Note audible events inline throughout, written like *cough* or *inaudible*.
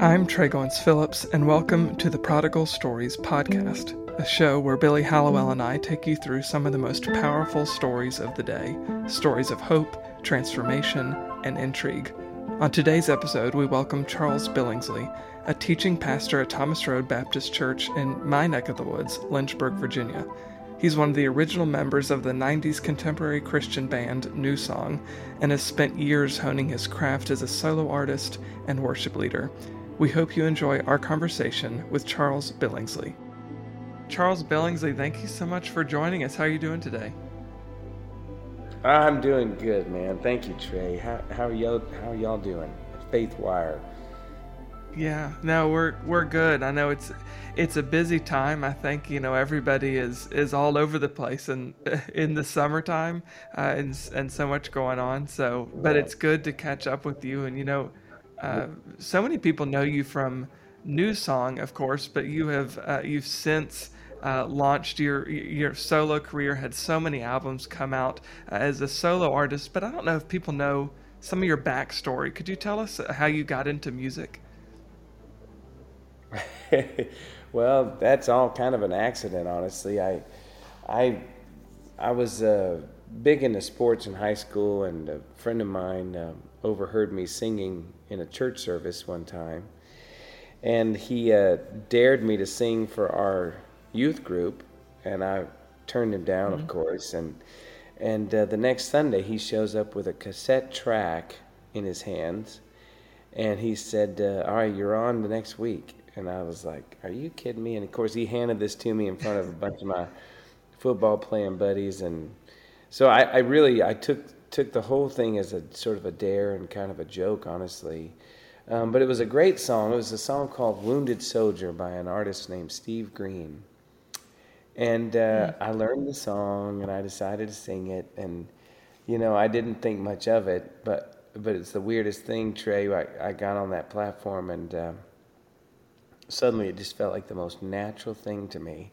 I'm Trey Phillips, and welcome to the Prodigal Stories podcast, a show where Billy Hallowell and I take you through some of the most powerful stories of the day stories of hope, transformation, and intrigue. On today's episode, we welcome Charles Billingsley, a teaching pastor at Thomas Road Baptist Church in my neck of the woods, Lynchburg, Virginia. He's one of the original members of the 90s contemporary Christian band NewSong and has spent years honing his craft as a solo artist and worship leader. We hope you enjoy our conversation with Charles Billingsley. Charles Billingsley, thank you so much for joining us. How are you doing today? I'm doing good, man. Thank you, Trey. How, how are y'all? How are y'all doing? Faith Wire. Yeah, no, we're we're good. I know it's it's a busy time. I think you know everybody is is all over the place and in, *laughs* in the summertime, uh, and and so much going on. So, but it's good to catch up with you. And you know, uh, so many people know you from NewSong, of course, but you have uh, you've since. Uh, launched your your solo career had so many albums come out uh, as a solo artist but i don't know if people know some of your backstory could you tell us how you got into music *laughs* well, that's all kind of an accident, honestly. I, I, I was uh, big into sports in high school, and a friend of mine uh, overheard me singing in a church service one time, and he uh, dared me to sing for our youth group, and I turned him down, mm-hmm. of course, and and uh, the next Sunday he shows up with a cassette track in his hands, and he said, uh, "All right, you're on the next week." And I was like, "Are you kidding me?" And of course, he handed this to me in front of a bunch of my football playing buddies, and so I, I really I took took the whole thing as a sort of a dare and kind of a joke, honestly. Um, but it was a great song. It was a song called "Wounded Soldier" by an artist named Steve Green. And uh, hmm. I learned the song, and I decided to sing it. And you know, I didn't think much of it, but but it's the weirdest thing, Trey. I, I got on that platform and. Uh, suddenly it just felt like the most natural thing to me.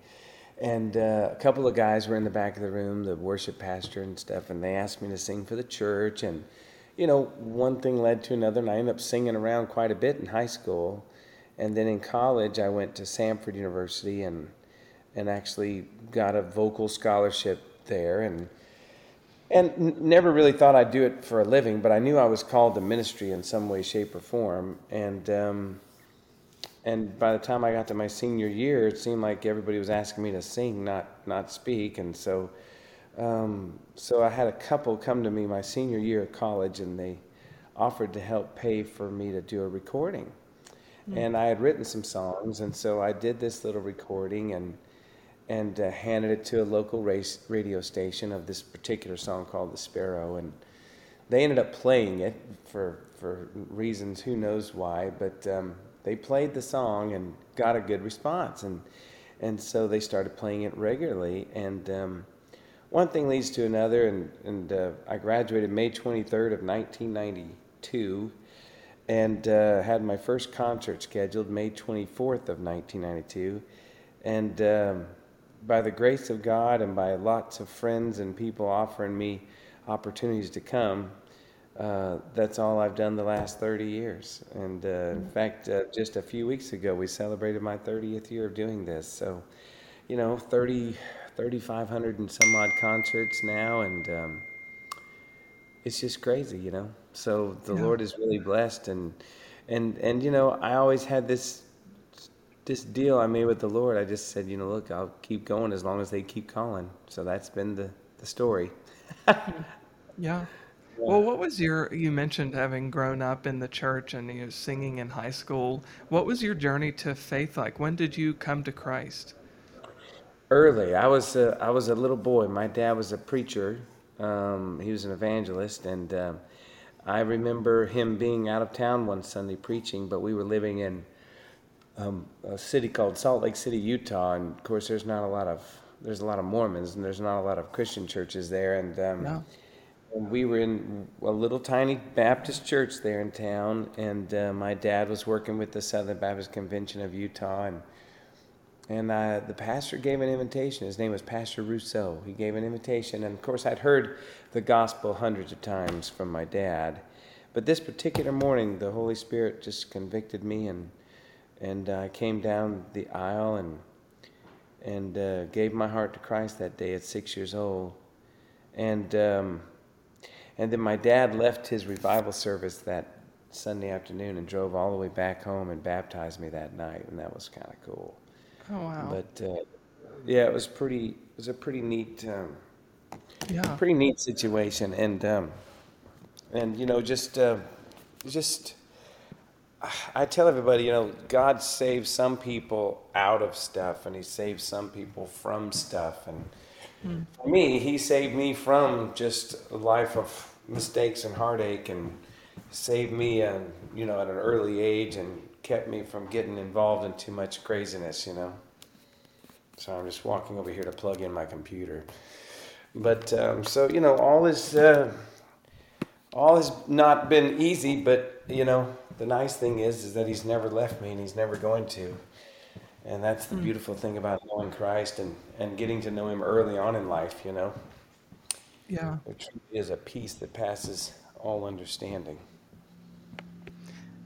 And uh, a couple of guys were in the back of the room, the worship pastor and stuff, and they asked me to sing for the church. And, you know, one thing led to another, and I ended up singing around quite a bit in high school. And then in college, I went to Samford University and, and actually got a vocal scholarship there. And, and n- never really thought I'd do it for a living, but I knew I was called to ministry in some way, shape, or form. And, um, and by the time I got to my senior year, it seemed like everybody was asking me to sing, not not speak. And so, um, so I had a couple come to me my senior year of college, and they offered to help pay for me to do a recording. Mm-hmm. And I had written some songs, and so I did this little recording and and uh, handed it to a local race, radio station of this particular song called "The Sparrow," and they ended up playing it for for reasons who knows why, but. Um, they played the song and got a good response, and and so they started playing it regularly. And um, one thing leads to another, and and uh, I graduated May 23rd of 1992, and uh, had my first concert scheduled May 24th of 1992, and. Um, by the grace of God and by lots of friends and people offering me opportunities to come, uh, that's all I've done the last 30 years. And uh, in mm. fact, uh, just a few weeks ago, we celebrated my 30th year of doing this. So, you know, 30, 3,500 and some odd concerts now, and um, it's just crazy, you know. So the yeah. Lord is really blessed, and and and you know, I always had this this deal I made with the Lord. I just said, you know, look, I'll keep going as long as they keep calling. So that's been the the story. *laughs* yeah. Well, what was your? You mentioned having grown up in the church and you know, singing in high school. What was your journey to faith like? When did you come to Christ? Early. I was a, I was a little boy. My dad was a preacher. Um, he was an evangelist, and um, I remember him being out of town one Sunday preaching. But we were living in um, a city called Salt Lake City, Utah, and of course, there's not a lot of there's a lot of Mormons, and there's not a lot of Christian churches there, and um, no we were in a little tiny Baptist church there in town, and uh, my dad was working with the Southern Baptist Convention of Utah, and and the pastor gave an invitation. His name was Pastor Rousseau. He gave an invitation, and of course, I'd heard the gospel hundreds of times from my dad, but this particular morning, the Holy Spirit just convicted me, and and I came down the aisle and and uh, gave my heart to Christ that day at six years old, and um, and then my dad left his revival service that Sunday afternoon and drove all the way back home and baptized me that night, and that was kind of cool. Oh wow! But uh, yeah, it was pretty. It was a pretty neat. Um, yeah. Pretty neat situation, and um, and you know, just uh, just. I tell everybody, you know, God saves some people out of stuff, and He saves some people from stuff. And mm. for me, He saved me from just a life of mistakes and heartache, and saved me, uh, you know, at an early age, and kept me from getting involved in too much craziness, you know. So I'm just walking over here to plug in my computer. But um, so you know, all is uh, all has not been easy, but you know, the nice thing is is that He's never left me, and He's never going to. And that's the mm. beautiful thing about knowing Christ and, and getting to know Him early on in life, you know. Yeah. Which is a peace that passes all understanding.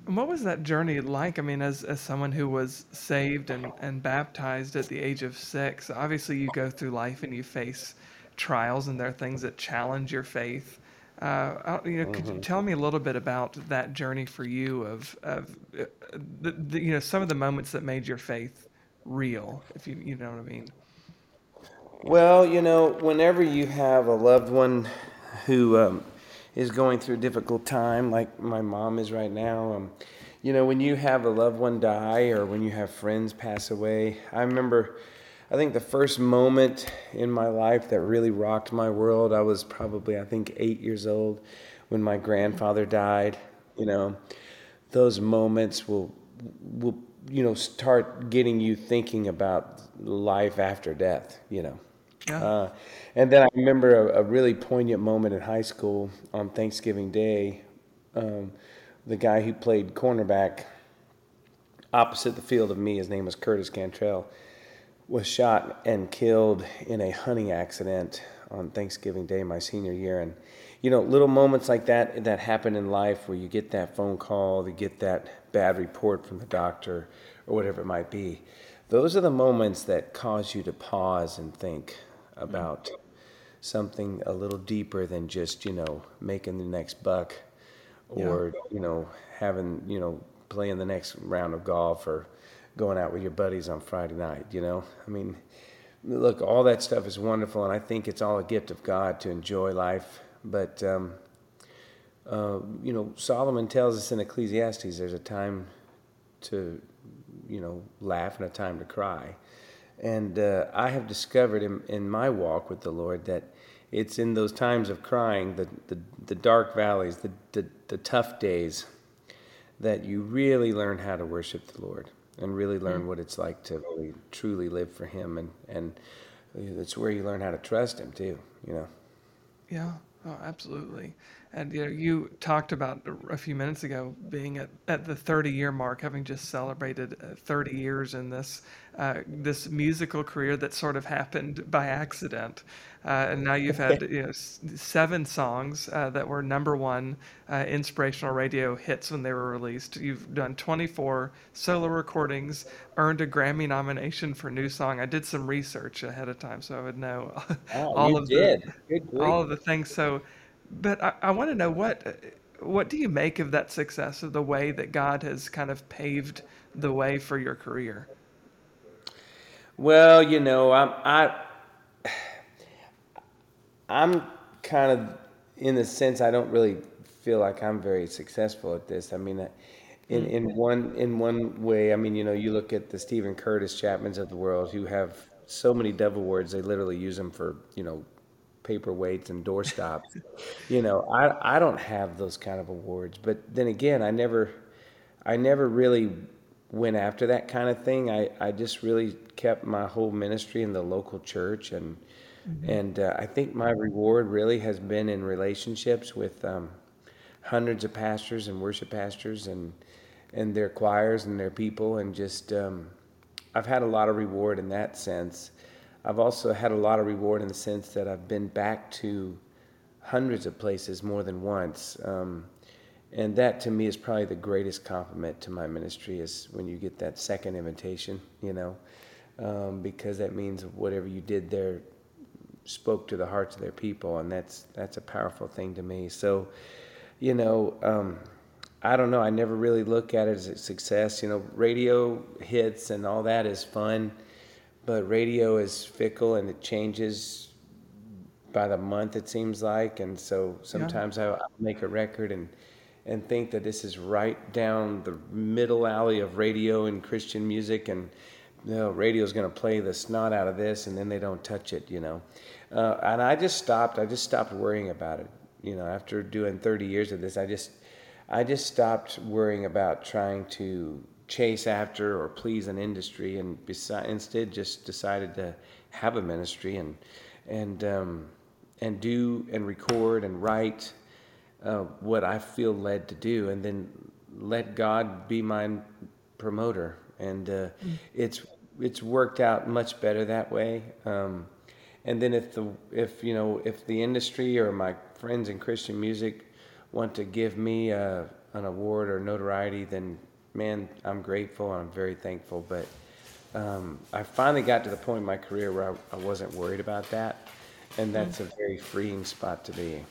And what was that journey like? I mean, as, as someone who was saved and, and baptized at the age of six, obviously you go through life and you face trials and there are things that challenge your faith. Uh, you know, could mm-hmm. you tell me a little bit about that journey for you of, of uh, the, the, you know, some of the moments that made your faith real, if you, you know what I mean? Well, you know, whenever you have a loved one who um, is going through a difficult time, like my mom is right now. Um, you know, when you have a loved one die or when you have friends pass away, I remember, I think the first moment in my life that really rocked my world, I was probably, I think, eight years old when my grandfather died. You know, those moments will, will, you know, start getting you thinking about life after death, you know. Yeah. Uh, and then I remember a, a, really poignant moment in high school on Thanksgiving Day. Um, the guy who played cornerback opposite the field of me, his name was Curtis Cantrell, was shot and killed in a hunting accident on Thanksgiving Day, my senior year. And, you know, little moments like that that happen in life where you get that phone call, you get that bad report from the doctor, or whatever it might be. Those are the moments that cause you to pause and think about something a little deeper than just you know making the next buck or yeah. you know having you know playing the next round of golf or going out with your buddies on Friday night you know I mean look all that stuff is wonderful and I think it's all a gift of God to enjoy life but um, uh, you know Solomon tells us in Ecclesiastes there's a time to you know laugh and a time to cry and uh, I have discovered in, in my walk with the Lord that it's in those times of crying, the, the, the dark valleys, the, the, the tough days, that you really learn how to worship the Lord and really learn what it's like to really truly live for Him. And, and it's where you learn how to trust Him too, you know. Yeah, oh, absolutely. And you know, you talked about a few minutes ago being at, at the 30 year mark, having just celebrated uh, 30 years in this uh, this musical career that sort of happened by accident. Uh, and now you've had you know seven songs uh, that were number one uh, inspirational radio hits when they were released. You've done 24 solo recordings, earned a Grammy nomination for NewSong. I did some research ahead of time so I would know oh, all of did. the all of the things. So but I, I want to know what what do you make of that success of the way that God has kind of paved the way for your career? Well, you know, I'm I I'm kind of in the sense I don't really feel like I'm very successful at this. I mean, in in mm. one in one way, I mean, you know, you look at the Steven Curtis Chapmans of the world who have so many Dove Awards they literally use them for you know paperweights and doorstops. you know, I I don't have those kind of awards. But then again, I never I never really went after that kind of thing. I, I just really kept my whole ministry in the local church and mm-hmm. and uh, I think my reward really has been in relationships with um, hundreds of pastors and worship pastors and and their choirs and their people and just um, I've had a lot of reward in that sense. I've also had a lot of reward in the sense that I've been back to hundreds of places more than once. Um, and that to me is probably the greatest compliment to my ministry is when you get that second invitation, you know, um, because that means whatever you did there spoke to the hearts of their people, and that's that's a powerful thing to me. So, you know, um, I don't know. I never really look at it as a success. You know, radio hits and all that is fun, but radio is fickle and it changes by the month. It seems like, and so sometimes yeah. I, I make a record and and think that this is right down the middle alley of radio and Christian music, and you know, radio's going to play the snot out of this, and then they don't touch it, you know. Uh, and I just stopped. I just stopped worrying about it. You know, after doing 30 years of this, I just, I just stopped worrying about trying to chase after or please an industry, and instead just decided to have a ministry and, and, um, and do and record and write uh, what I feel led to do, and then let God be my promoter. And uh, mm. it's it's worked out much better that way. Um, and then if the if you know if the industry or my friends in Christian music want to give me a, uh, an award or notoriety, then man, I'm grateful and I'm very thankful. But um, I finally got to the point in my career where I, I wasn't worried about that, and that's mm. a very freeing spot to be.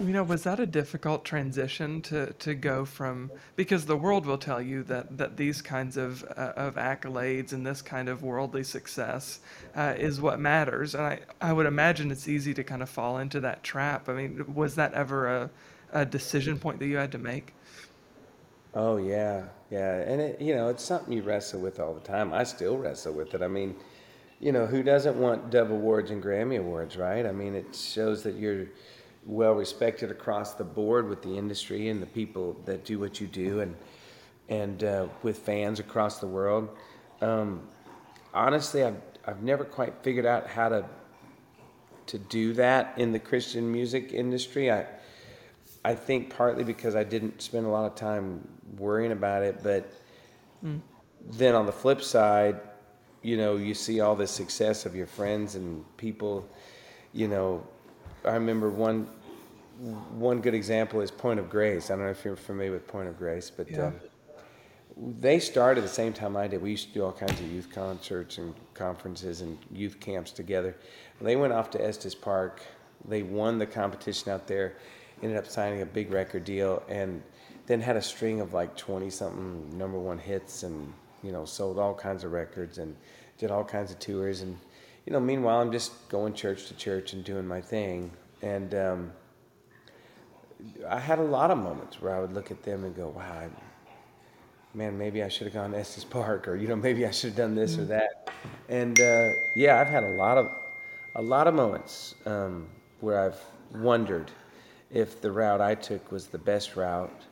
You know, was that a difficult transition to, to go from because the world will tell you that, that these kinds of uh, of accolades and this kind of worldly success uh, is what matters, and I, I would imagine it's easy to kind of fall into that trap. I mean, was that ever a, a decision point that you had to make? Oh yeah, yeah, and it, you know it's something you wrestle with all the time. I still wrestle with it. I mean, you know, who doesn't want Dove Awards and Grammy Awards, right? I mean, it shows that you're well respected across the board with the industry and the people that do what you do, and and uh, with fans across the world. Um, honestly, I've I've never quite figured out how to to do that in the Christian music industry. I I think partly because I didn't spend a lot of time worrying about it, but mm. then on the flip side, you know, you see all the success of your friends and people, you know, I remember one one good example is Point of Grace. I don't know if you're familiar with Point of Grace, but yeah. um, they started the same time I did. We used to do all kinds of youth concerts and conferences and youth camps together. They went off to Estes Park. They won the competition out there, ended up signing a big record deal, and then had a string of like 20 something number one hits and, you know, sold all kinds of records and did all kinds of tours. And, you know, meanwhile, I'm just going church to church and doing my thing. And, um, I had a lot of moments where I would look at them and go, wow, I, man, maybe I should have gone to Estes Park or, you know, maybe I should have done this mm-hmm. or that. And uh, yeah, I've had a lot of, a lot of moments um, where I've wondered if the route I took was the best route.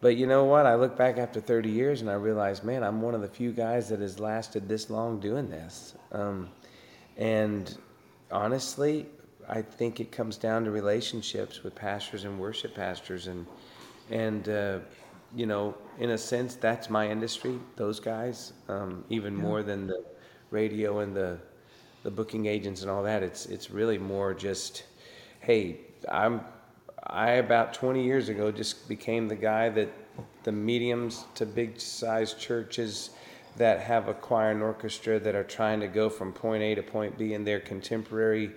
But you know what? I look back after 30 years and I realize, man, I'm one of the few guys that has lasted this long doing this. Um, and honestly, I think it comes down to relationships with pastors and worship pastors, and and uh, you know, in a sense, that's my industry. Those guys, um, even yeah. more than the radio and the the booking agents and all that. It's it's really more just, hey, I'm I about 20 years ago just became the guy that the mediums to big size churches that have a choir and orchestra that are trying to go from point A to point B in their contemporary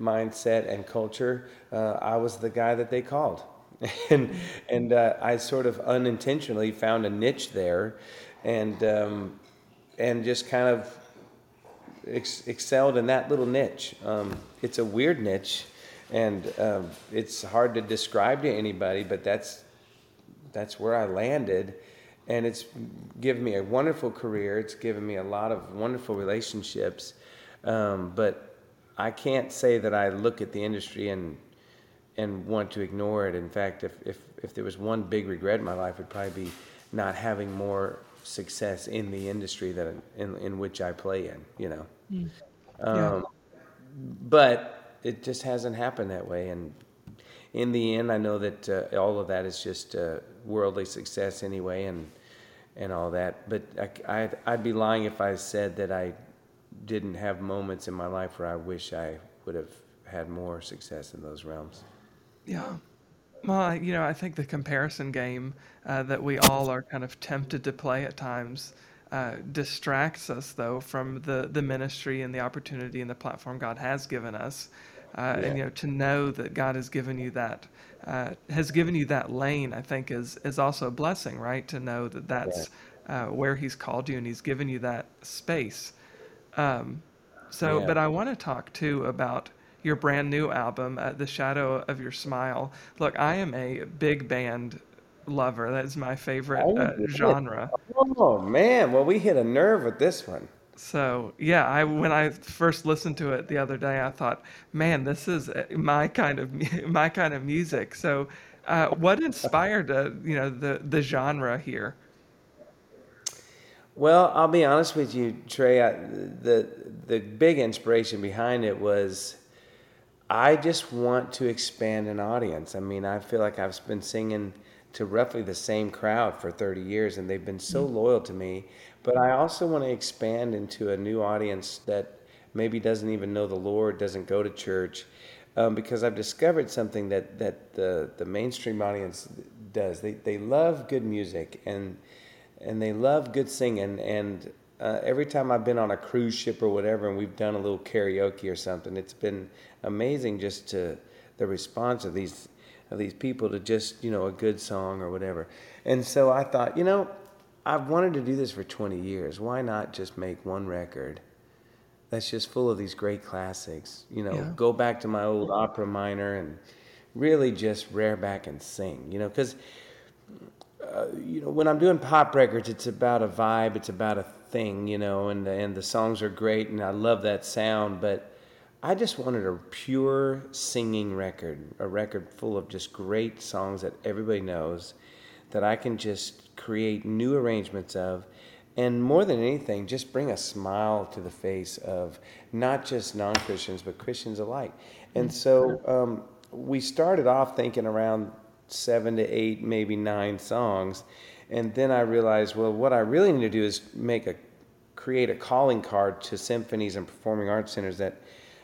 mindset and culture, uh, I was the guy that they called. *laughs* and and uh, I sort of unintentionally found a niche there, and um, and just kind of ex- excelled in that little niche. Um, it's a weird niche, and um, it's hard to describe to anybody, but that's that's where I landed, and it's given me a wonderful career. It's given me a lot of wonderful relationships, um, but I can't say that I look at the industry and and want to ignore it. In fact, if, if, if there was one big regret in my life, it would probably be not having more success in the industry that in, in which I play in, you know. Mm. Um, yeah. But it just hasn't happened that way. And in the end, I know that uh, all of that is just uh, worldly success anyway and, and all that. But I, I'd, I'd be lying if I said that I didn't have moments in my life where I wish I would have had more success in those realms. Yeah. Well, you know, I think the comparison game uh, that we all are kind of tempted to play at times uh, distracts us, though, from the, the ministry and the opportunity and the platform God has given us. Uh, yeah. And you know, to know that God has given you that uh, has given you that lane, I think is is also a blessing, right? To know that that's yeah. Uh, where He's called you and He's given you that space. Um, so, yeah. but I want to talk too about your brand new album, uh, The Shadow of Your Smile. Look, I am a big band lover. That is my favorite oh, uh, genre. Oh man, well we hit a nerve with this one. So yeah, I when I first listened to it the other day, I thought, man, this is uh, my kind of *laughs* my kind of music. So, uh, what inspired uh, you know the the genre here? Well, I'll be honest with you, Trey. I, the the big inspiration behind it was I just want to expand an audience. I mean, I feel like I've been singing to roughly the same crowd for 30 years and they've been so mm. loyal to me. But I also want to expand into a new audience that maybe doesn't even know the Lord, doesn't go to church. Um, because I've discovered something that, that the, the mainstream audience does. They, they love good music and, and they love good singing. And uh, every time I've been on a cruise ship or whatever, and we've done a little karaoke or something, it's been amazing just to the response of these of these people to just you know a good song or whatever. And so I thought, you know, I've wanted to do this for 20 years. Why not just make one record that's just full of these great classics? You know, yeah. go back to my old opera minor and really just rare back and sing. You know, because uh, you know when I'm doing pop records, it's about a vibe, it's about a thing. You know, and and the songs are great, and I love that sound, but I just wanted a pure singing record, a record full of just great songs that everybody knows that I can just create new arrangements of. And more than anything, just bring a smile to the face of not just non Christians, but Christians alike. And so um, we started off thinking around seven to eight, maybe nine songs. And then I realized, well, what I really need to do is make a create a calling card to symphonies and performing arts centers that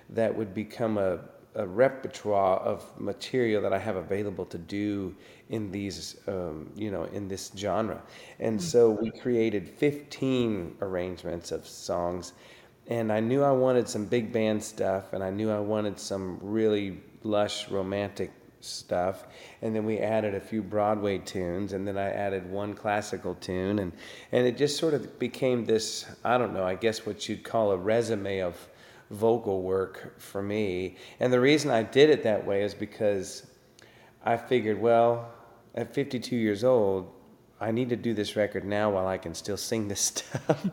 that would become a, a repertoire of material that I have available to do in these, um, you know, in this genre. And mm-hmm. so we created 15 arrangements of songs. And I knew I wanted some big band stuff, and I knew I wanted some really lush romantic stuff. And then we added a few Broadway tunes, and then I added one classical tune, and and it just sort of became this. I don't know. I guess what you'd call a resume of vocal work for me. And the reason I did it that way is because I figured, well, at 52 years old, I need to do this record now while I can still sing this *laughs* stuff.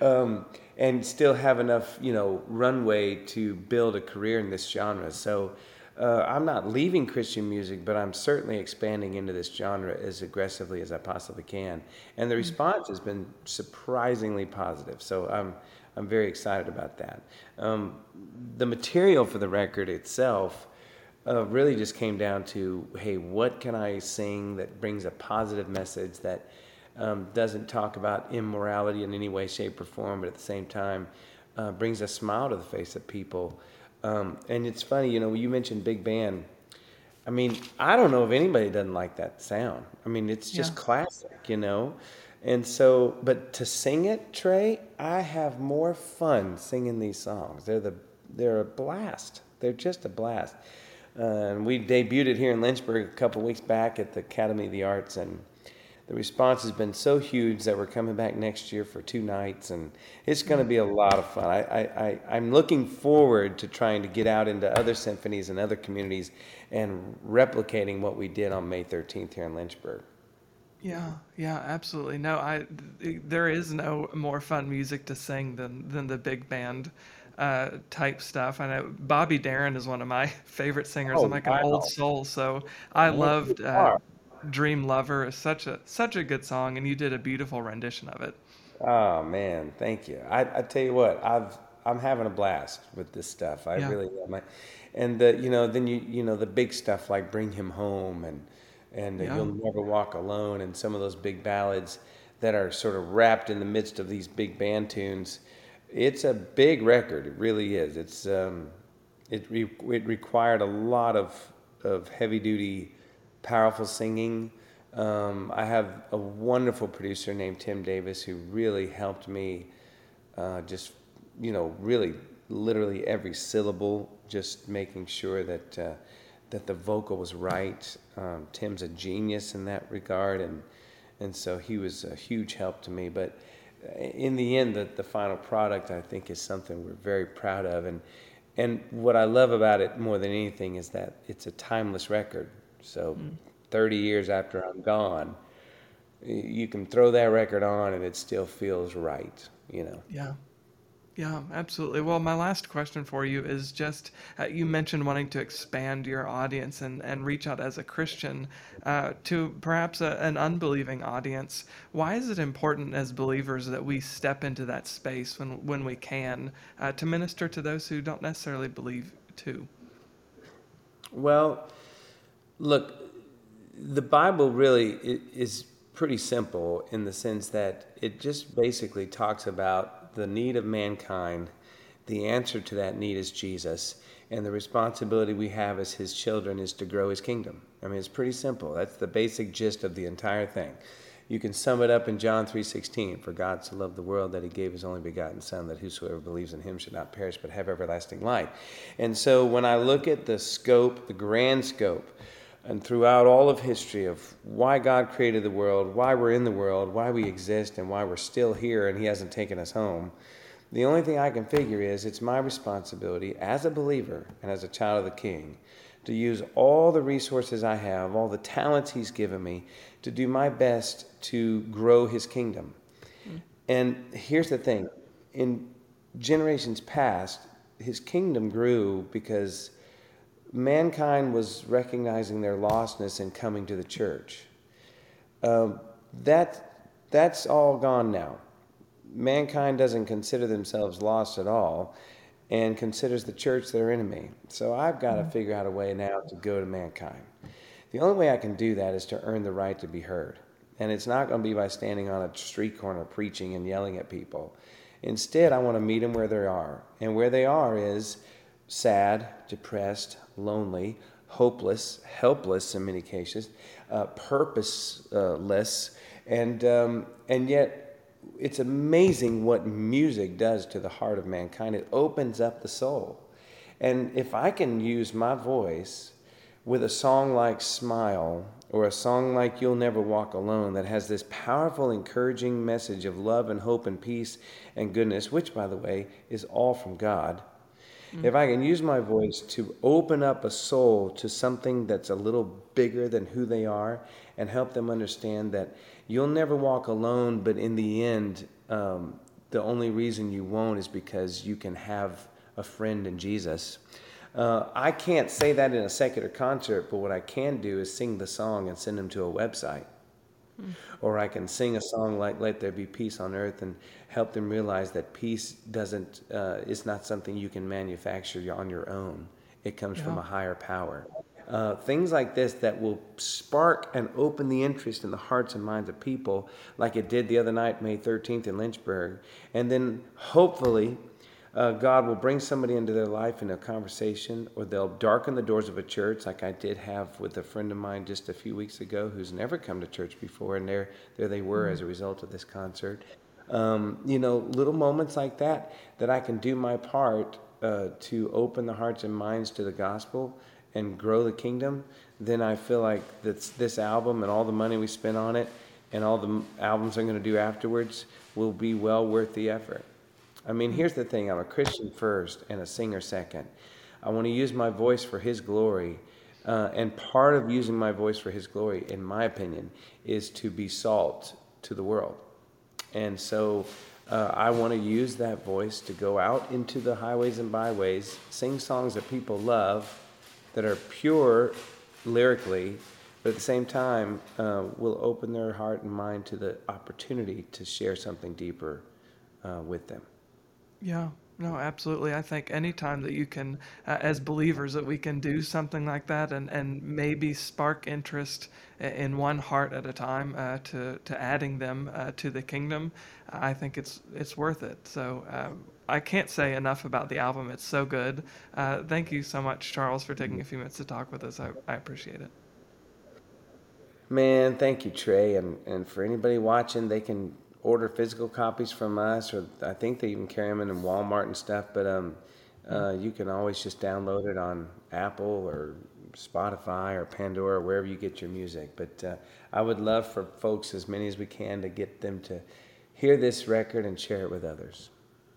um, and still have enough, you know, runway to build a career in this genre. So uh, I'm not leaving Christian music, but I'm certainly expanding into this genre as aggressively as I possibly can. And the mm. response has been surprisingly positive. So I'm I'm very excited about that. Um, the material for the record itself uh, really just came down to hey, what can I sing that brings a positive message that um, doesn't talk about immorality in any way, shape, or form, but at the same time uh, brings a smile to the face of people. Um, and it's funny, you know, you mentioned big band. I mean, I don't know if anybody doesn't like that sound. I mean, it's just yeah. classic, you know. And so, but to sing it, Trey, I have more fun singing these songs. They're the they're a blast. They're just a blast. Uh, and we debuted it here in Lynchburg a couple weeks back at the Academy of the Arts, and the response has been so huge that we're coming back next year for two nights, and it's going to be a lot of fun. I, I, am looking forward to trying to get out into other symphonies and other communities and replicating what we did on May 13th here in Lynchburg. Yeah, yeah, absolutely. No, I there is no more fun music to sing than than the big band uh, type stuff. I know Bobby Darin is one of my *laughs* favorite singers. Oh, I'm like an wow. old soul, so I loved uh, "Dream Lover." Is such a such a good song, and you did a beautiful rendition of it. Oh man, thank you. I, I tell you what, I've I'm having a blast with this stuff. I yeah. really am. And the you know then you you know the big stuff like "Bring Him Home" and and yeah. You'll Never Walk Alone, and some of those big ballads that are sort of wrapped in the midst of these big band tunes. It's a big record. It really is. It's um, it re- it required a lot of of heavy duty, powerful singing. Um, I have a wonderful producer named Tim Davis who really helped me uh, just, you know, really literally every syllable, just making sure that, uh, that the vocal was right. Um, Tim's a genius in that regard, and, and so he was a huge help to me. But in the end, the, the final product, I think, is something we're very proud of. And, and what I love about it more than anything is that it's a timeless record. So mm. 30 years after I'm gone, you can throw that record on and it still feels right, you know? Yeah. Yeah, absolutely. Well, my last question for you is just uh, you mentioned wanting to expand your audience and, and reach out as a Christian uh, to perhaps a, an unbelieving audience. Why is it important as believers that we step into that space when, when we can uh, to minister to those who don't necessarily believe too? Well, look, the Bible really is pretty simple in the sense that it just basically talks about the need of mankind. The answer to that need is Jesus, and the responsibility we have as his children is to grow his kingdom. I mean, it's pretty simple. That's the basic gist of the entire thing. You can sum it up in John 3:16, for God so loved the world that he gave his only begotten son that whosoever believes in him should not perish but have everlasting life. And so when I look at the scope, the grand scope and throughout all of history of why God created the world, why we're in the world, why we exist, and why we're still here and He hasn't taken us home, the only thing I can figure is it's my responsibility as a believer and as a child of the King to use all the resources I have, all the talents He's given me, to do my best to grow His kingdom. Mm. And here's the thing in generations past, His kingdom grew because mankind was recognizing their lostness and coming to the church. Um, that, that's all gone now. Mankind doesn't consider themselves lost at all and considers the church their enemy. So I've got to mm-hmm. figure out a way now to go to mankind. The only way I can do that is to earn the right to be heard. And it's not going to be by standing on a street corner preaching and yelling at people. Instead, I want to meet them where they are. And where they are is sad, depressed, lonely, hopeless, helpless in many cases, uh, purposeless, and um, and yet it's amazing what music does to the heart of mankind. It opens up the soul, and if I can use my voice with a song like "Smile" or a song like You'll Never Walk Alone that has this powerful, encouraging message of love and hope and peace and goodness, which, by the way, is all from God, Mm-hmm. If I can use my voice to open up a soul to something that's a little bigger than who they are and help them understand that you'll never walk alone, but in the end, um, the only reason you won't is because you can have a friend in Jesus. Uh, I can't say that in a secular concert, but what I can do is sing the song and send them to a website. Mm. Or I can sing a song like "Let There Be Peace on Earth" and help them realize that peace doesn't uh, is not something you can manufacture on your own. It comes yeah. from a higher power. Uh, things like this that will spark and open the interest in the hearts and minds of people, like it did the other night, May 13th in Lynchburg. And then hopefully, uh, God will bring somebody into their life in a conversation, or they'll darken the doors of a church, like I did have with a friend of mine just a few weeks ago who's never come to church before, and there, there they were mm-hmm. as a result of this concert. Um, you know, little moments like that, that I can do my part uh, to open the hearts and minds to the gospel and grow the kingdom, then I feel like this, this album and all the money we spent on it and all the albums I'm going to do afterwards will be well worth the effort. I mean, here's the thing I'm a Christian first and a singer second. I want to use my voice for His glory. Uh, and part of using my voice for His glory, in my opinion, is to be salt to the world. And so uh, I want to use that voice to go out into the highways and byways, sing songs that people love, that are pure lyrically, but at the same time uh, will open their heart and mind to the opportunity to share something deeper uh, with them. Yeah. No, absolutely. I think anytime that you can, uh, as believers, that we can do something like that and, and maybe spark interest in one heart at a time uh, to, to adding them uh, to the kingdom, I think it's it's worth it. So uh, I can't say enough about the album. It's so good. Uh, thank you so much, Charles, for taking a few minutes to talk with us. I, I appreciate it. Man, thank you, Trey. And, and for anybody watching, they can order physical copies from us, or I think they even carry them in Walmart and stuff. But um, uh, you can always just download it on Apple or Spotify or Pandora, or wherever you get your music. But uh, I would love for folks, as many as we can, to get them to hear this record and share it with others.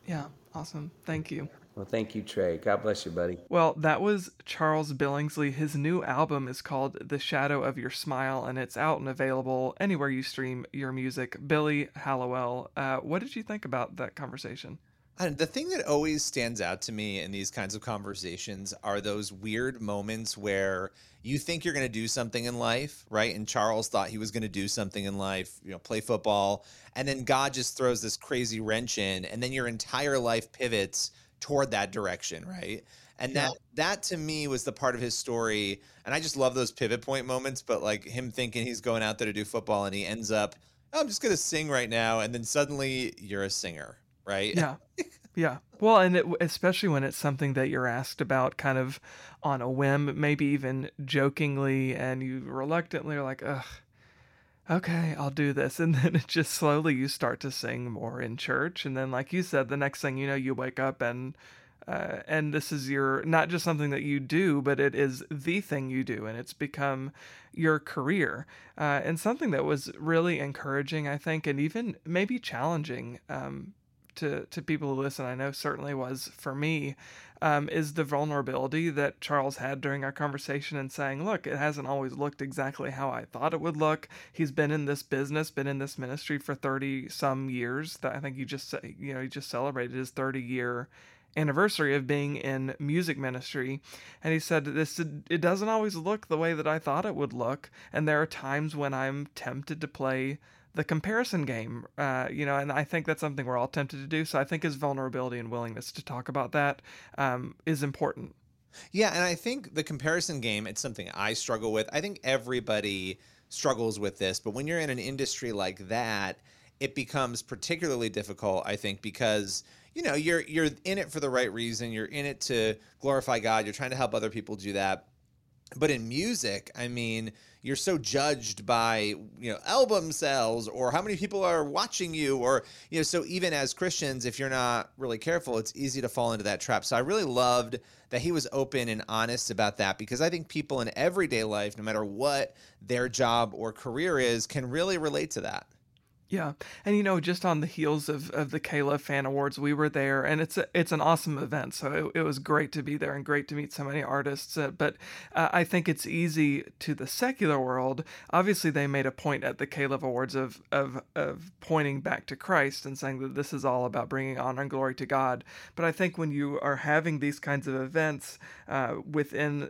Yeah, awesome. Thank you. Well, thank you, Trey. God bless you, buddy. Well, that was Charles Billingsley. His new album is called The Shadow of Your Smile, and it's out and available anywhere you stream your music. Billy Hallowell, uh, what did you think about that conversation? And the thing that always stands out to me in these kinds of conversations are those weird moments where you think you're going to do something in life, right? And Charles thought he was going to do something in life, you know, play football, and then God just throws this crazy wrench in, and then your entire life pivots toward that direction, right? And yeah. that that to me was the part of his story, and I just love those pivot point moments. But like him thinking he's going out there to do football, and he ends up, oh, I'm just going to sing right now, and then suddenly you're a singer, right? Yeah. Yeah. Well, and it, especially when it's something that you're asked about kind of on a whim, maybe even jokingly, and you reluctantly are like, ugh, okay, I'll do this. *laughs* And then it just slowly you start to sing more in church. And then, like you said, the next thing you know, you wake up and, uh, and this is your not just something that you do, but it is the thing you do, and it's become your career, uh, and something that was really encouraging, I think, and even maybe challenging um, to to people who listen, I know certainly was for me, um, is the vulnerability that Charles had during our conversation and saying, "Look, it hasn't always looked exactly how I thought it would look." He's been in this business, been in this ministry for thirty some years. That I think he just you know he just celebrated his thirty year anniversary of being in music ministry and he said this it doesn't always look the way that I thought it would look and there are times when I'm tempted to play the comparison game, uh, you know, and I think that's something we're all tempted to do. So I think his vulnerability and willingness to talk about that um, is important. Yeah, and I think the comparison game, it's something I struggle with. I think everybody struggles with this, but when you're in an industry like that, it becomes particularly difficult, I think, because you know you're you're in it for the right reason. You're in it to glorify God. You're trying to help other people do that but in music i mean you're so judged by you know album sales or how many people are watching you or you know so even as christians if you're not really careful it's easy to fall into that trap. So i really loved that he was open and honest about that because i think people in everyday life no matter what their job or career is can really relate to that yeah, and you know, just on the heels of, of the KLove Fan Awards, we were there, and it's a, it's an awesome event. So it, it was great to be there and great to meet so many artists. Uh, but uh, I think it's easy to the secular world. Obviously, they made a point at the KLove Awards of of of pointing back to Christ and saying that this is all about bringing honor and glory to God. But I think when you are having these kinds of events uh, within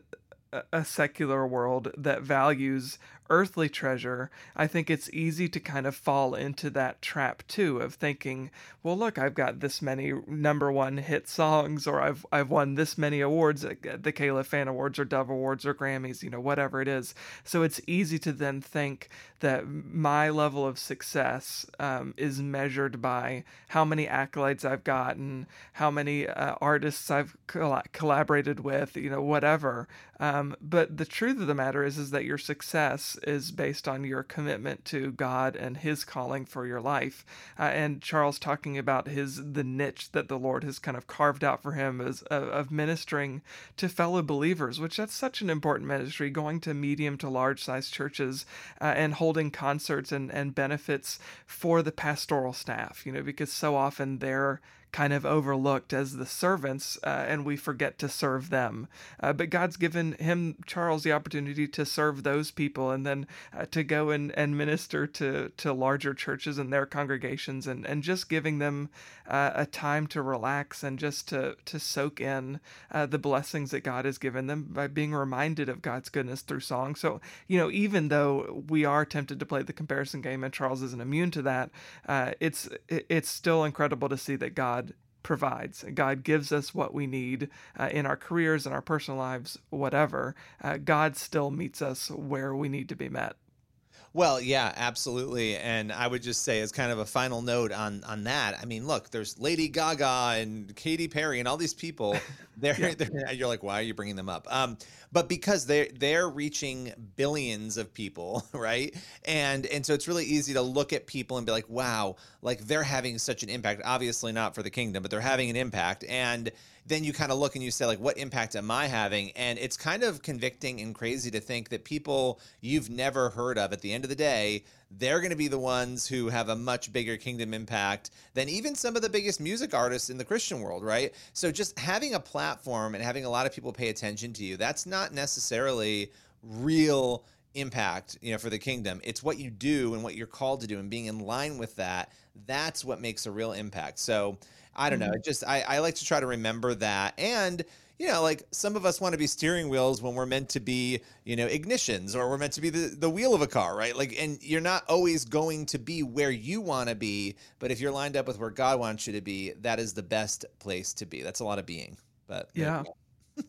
a secular world that values earthly treasure, I think it's easy to kind of fall into that trap too of thinking, well, look, I've got this many number one hit songs, or I've I've won this many awards, at the KLove Fan Awards or Dove Awards or Grammys, you know, whatever it is. So it's easy to then think that my level of success um, is measured by how many accolades I've gotten, how many uh, artists I've coll- collaborated with, you know, whatever. Um, but the truth of the matter is, is that your success is based on your commitment to God and His calling for your life. Uh, and Charles talking about his the niche that the Lord has kind of carved out for him as uh, of ministering to fellow believers, which that's such an important ministry. Going to medium to large size churches uh, and holding concerts and and benefits for the pastoral staff. You know, because so often they're kind of overlooked as the servants, uh, and we forget to serve them. Uh, but God's given him, Charles, the opportunity to serve those people and then uh, to go and, and minister to, to larger churches and their congregations and, and just giving them uh, a time to relax and just to, to soak in uh, the blessings that God has given them by being reminded of God's goodness through song. So, you know, even though we are tempted to play the comparison game and Charles isn't immune to that, uh, it's, it's still incredible to see that God provides. God gives us what we need uh, in our careers, in our personal lives, whatever. Uh, God still meets us where we need to be met. Well, yeah, absolutely. And I would just say, as kind of a final note on on that, I mean, look, there's Lady Gaga and Katy Perry and all these people. *laughs* They're, yeah. they're *laughs* you're like, why are you bringing them up? Um, but because they're they're reaching billions of people, *laughs* right? And and so it's really easy to look at people and be like, wow, like they're having such an impact. Obviously not for the kingdom, but they're having an impact. And then you kind of look and you say like what impact am i having? And it's kind of convicting and crazy to think that people you've never heard of at the end of the day they're going to be the ones who have a much bigger kingdom impact than even some of the biggest music artists in the christian world right? So just having a platform and having a lot of people pay attention to you that's not necessarily real impact you know for the kingdom it's what you do and what you're called to do and being in line with that that's what makes a real impact so I don't know. Mm-hmm. It just I, I like to try to remember that. And you know, like some of us want to be steering wheels when we're meant to be, you know, ignitions or we're meant to be the, the wheel of a car, right? Like, and you're not always going to be where you want to be, but if you're lined up with where God wants you to be, that is the best place to be. That's a lot of being. But yeah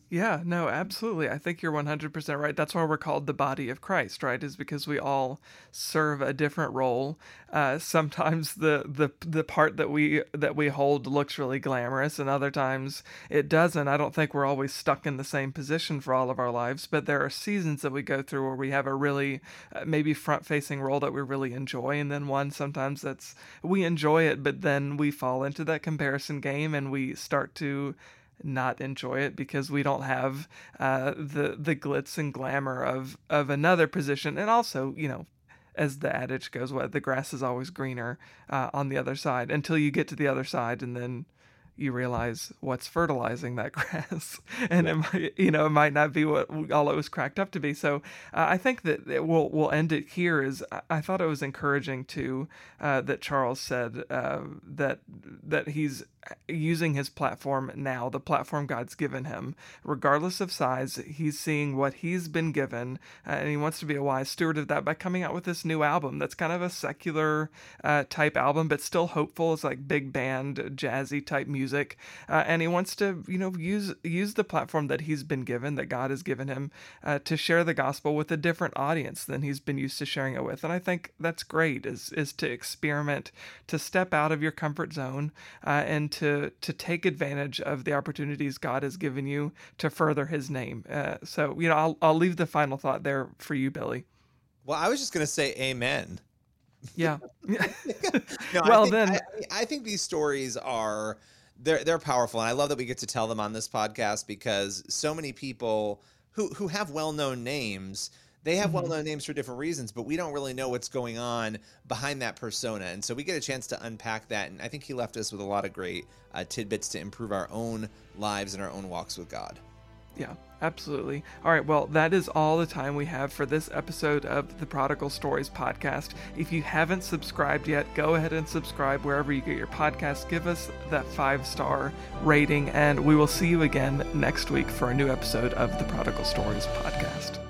yeah, no, absolutely. I think you're 100% right. That's why we're called the body of Christ, right? Is because we all serve a different role. Uh, sometimes the, the the part that we that we hold looks really glamorous, and other times it doesn't. I don't think we're always stuck in the same position for all of our lives, but there are seasons that we go through where we have a really uh, maybe front-facing role that we really enjoy, and then one sometimes that's we enjoy it, but then we fall into that comparison game and we start to not enjoy it because we don't have uh, the the glitz and glamour of of another position, and also you know. As the adage goes, what the grass is always greener uh, on the other side until you get to the other side, and then you realize what's fertilizing that *laughs* grass and it might, you know it might not be what all it was cracked up to be so uh, i think that we'll we'll end it here is i thought it was encouraging too uh, that charles said uh, that that he's using his platform now, the platform God's given him, regardless of size. He's seeing what he's been given, uh, and he wants to be a wise steward of that by coming out with this new album that's kind of a secular uh, type album, but still hopeful. It's like big band, jazzy type music, uh, and he wants to, you know, use use the platform that he's been given, that God has given him, uh, to share the gospel with a different audience than he's been used to sharing it with. And I think that's great. Is is to experiment, to step out of your comfort zone, uh, and to to take advantage of the opportunities God has given you to further His name. Uh, so you know, I'll I'll leave the final thought there for you, Billy. Well, I was just gonna say Amen. Yeah. *laughs* no, well, I think, then I, I think these stories are they're they're powerful, and I love that we get to tell them on this podcast because so many people who who have well known names they have mm-hmm. well-known names for different reasons but we don't really know what's going on behind that persona and so we get a chance to unpack that and i think he left us with a lot of great uh, tidbits to improve our own lives and our own walks with god yeah absolutely. All right well that is all the time we have for this episode of the prodigal stories podcast. If you haven't subscribed yet go ahead and subscribe wherever you get your podcast give us that five star rating and we will see you again next week for a new episode of the prodigal stories podcast